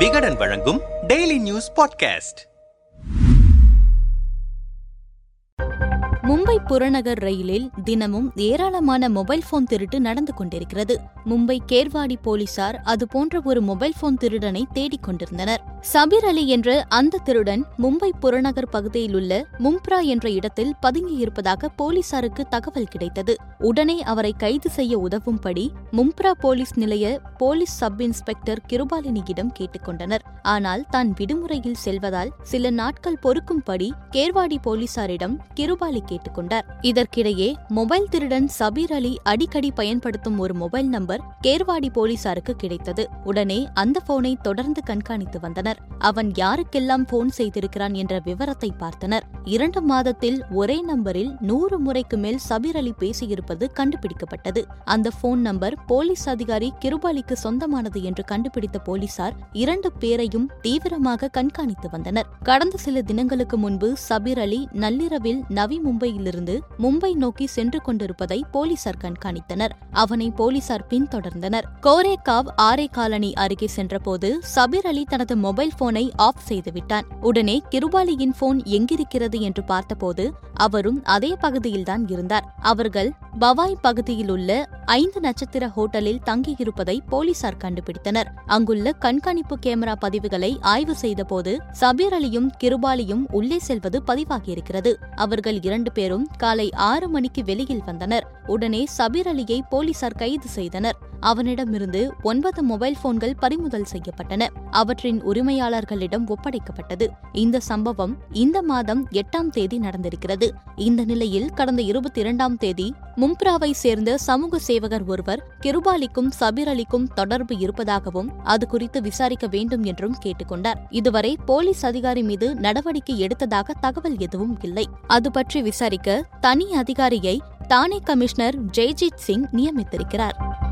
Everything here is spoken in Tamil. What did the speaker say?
விகடன் வழங்கும் டெய்லி நியூஸ் பாட்காஸ்ட் மும்பை புறநகர் ரயிலில் தினமும் ஏராளமான மொபைல் போன் திருட்டு நடந்து கொண்டிருக்கிறது. மும்பை கேர்வாடி போலீசார் அதுபோன்ற ஒரு மொபைல் போன் திருடனை தேடிக் கொண்டிருந்தனர். சபீர் அலி என்ற அந்த திருடன் மும்பை புறநகர் பகுதியில் உள்ள மும்ப்ரா என்ற இடத்தில் பதுங்கியிருப்பதாக போலீசாருக்கு தகவல் கிடைத்தது. உடனே அவரை கைது செய்ய உதவும்படி மும்ப்ரா போலீஸ் நிலைய போலீஸ் சப் இன்ஸ்பெக்டர் கிருபாலினியிடம் கேட்டுக்கொண்டனர் ஆனால் தான் விடுமுறையில் செல்வதால் சில நாட்கள் பொறுக்கும்படி கேர்வாடி போலீசாரிடம் கிருபாலி கேட்டுக்கொண்டார் இதற்கிடையே மொபைல் திருடன் சபீர் அலி அடிக்கடி பயன்படுத்தும் ஒரு மொபைல் நம்பர் கேர்வாடி போலீசாருக்கு கிடைத்தது. உடனே அந்த போனை தொடர்ந்து கண்காணித்து வந்தனர். அவன் யாருக்கெல்லாம் போன் செய்திருக்கிறான் என்ற விவரத்தை பார்த்தனர். இரண்டு மாதத்தில் ஒரே நம்பரில் நூறு முறைக்கு மேல் சபீர் அலி பேசியிருப்பது கண்டுபிடிக்கப்பட்டது. அந்த போன் நம்பர் போலீஸ் அதிகாரி கிருபாலிக்கு சொந்தமானது என்று கண்டுபிடித்த போலீசார் இரண்டு பேரையும் தீவிரமாக கண்காணித்து வந்தனர். கடந்த சில தினங்களுக்கு முன்பு சபீர் அலி நள்ளிரவில் நவி மும்பையிலிருந்து மும்பை நோக்கி சென்று கொண்டிருப்பதை போலீசார் கண்காணித்தனர். அவனை போலீசார் பின்தொடர்ந்தனர். கோரேகாவ் ஆரே காலனி அருகே சென்றபோது சபீர் அலி தனது மொபைல் மொபைல் போனை ஆஃப் செய்துவிட்டான். உடனே கிருபாலியின் போன் எங்கிருக்கிறது என்று பார்த்தபோது அவரும் அதே பகுதியில்தான் இருந்தார். அவர்கள் பவாய் பகுதியில் உள்ள ஐந்து நட்சத்திர ஹோட்டலில் தங்கியிருப்பதை போலீசார் கண்டுபிடித்தனர். அங்குள்ள கண்காணிப்பு கேமரா பதிவுகளை ஆய்வு செய்தபோது சபீர் அலியும் கிருபாலியும் உள்ளே செல்வது பதிவாகியிருக்கிறது. அவர்கள் இரண்டு பேரும் காலை ஆறு மணிக்கு வெளியில் வந்தனர். உடனே சபீர் அலியை போலீசார் கைது செய்தனர். அவனிடமிருந்து ஒன்பது மொபைல் போன்கள் பறிமுதல் செய்யப்பட்டன. அவற்றின் உரிமையாளர்களிடம் ஒப்படைக்கப்பட்டது. இந்த சம்பவம் இந்த மாதம் எட்டாம் தேதி நடந்திருக்கிறது. இந்த நிலையில் கடந்த இருபத்தி இரண்டாம் தேதி மும்ப்ராவை சேர்ந்த சமூக சேவகர் ஒருவர் கிருபாலிக்கும் சபீர் அலிக்கும் தொடர்பு இருப்பதாகவும் அது குறித்து விசாரிக்க வேண்டும் என்றும் கேட்டுக்கொண்டார். இதுவரை போலீஸ் அதிகாரி மீது நடவடிக்கை எடுத்ததாக தகவல் எதுவும் இல்லை. அது பற்றி விசாரிக்க தனி அதிகாரியை தானே கமிஷனர் ஜெய்ஜித் சிங் நியமித்திருக்கிறார்.